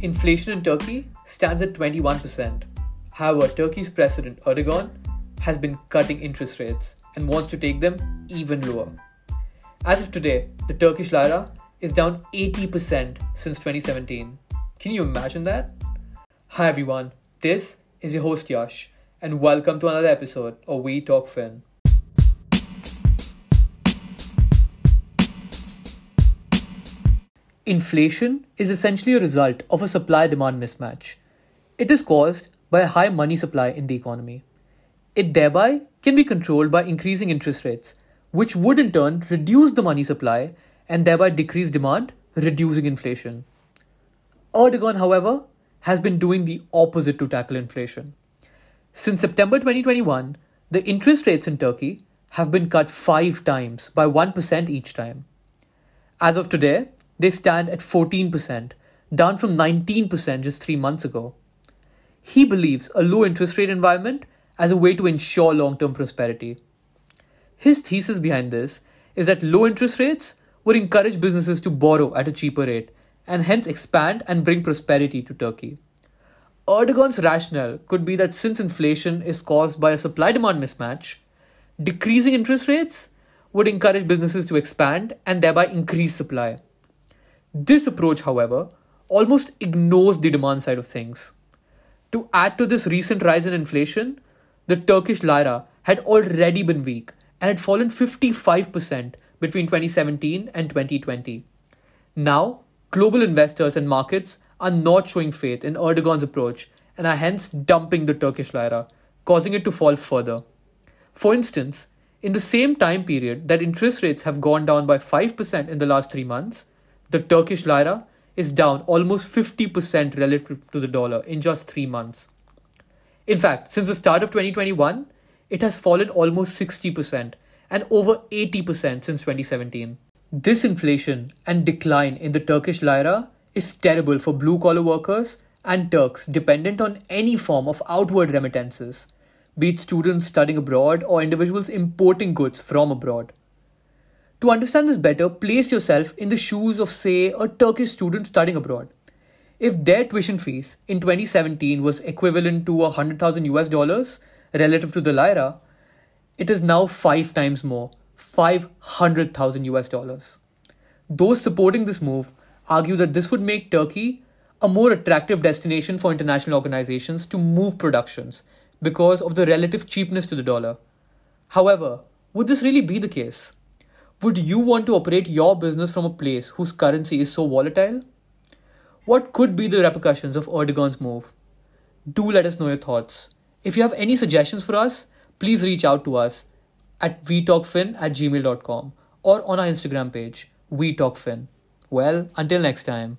Inflation in Turkey stands at 21%. However, Turkey's President Erdogan has been cutting interest rates and wants to take them even lower. As of today, the Turkish lira is down 80% since 2017. Can you imagine that? Hi everyone, this is your host Yash, and welcome to another episode of We Talk Fin. Inflation is essentially a result of a supply demand mismatch. It is caused by a high money supply in the economy. It thereby can be controlled by increasing interest rates, which would in turn reduce the money supply and thereby decrease demand, reducing inflation. Erdogan, however, has been doing the opposite to tackle inflation. Since September 2021, the interest rates in Turkey have been cut five times by 1% each time. As of today, they stand at 14%, down from 19% just three months ago. He believes a low interest rate environment as a way to ensure long term prosperity. His thesis behind this is that low interest rates would encourage businesses to borrow at a cheaper rate and hence expand and bring prosperity to Turkey. Erdogan's rationale could be that since inflation is caused by a supply demand mismatch, decreasing interest rates would encourage businesses to expand and thereby increase supply. This approach, however, almost ignores the demand side of things. To add to this recent rise in inflation, the Turkish lira had already been weak and had fallen 55% between 2017 and 2020. Now, global investors and markets are not showing faith in Erdogan's approach and are hence dumping the Turkish lira, causing it to fall further. For instance, in the same time period that interest rates have gone down by 5% in the last three months, the Turkish lira is down almost 50% relative to the dollar in just three months. In fact, since the start of 2021, it has fallen almost 60% and over 80% since 2017. This inflation and decline in the Turkish lira is terrible for blue collar workers and Turks dependent on any form of outward remittances, be it students studying abroad or individuals importing goods from abroad. To understand this better, place yourself in the shoes of, say, a Turkish student studying abroad. If their tuition fees in 2017 was equivalent to 100,000 US dollars relative to the lira, it is now five times more 500,000 US dollars. Those supporting this move argue that this would make Turkey a more attractive destination for international organizations to move productions because of the relative cheapness to the dollar. However, would this really be the case? Would you want to operate your business from a place whose currency is so volatile? What could be the repercussions of Erdogan's move? Do let us know your thoughts. If you have any suggestions for us, please reach out to us at wetalkfin at gmail.com or on our Instagram page, wetalkfin. Well, until next time.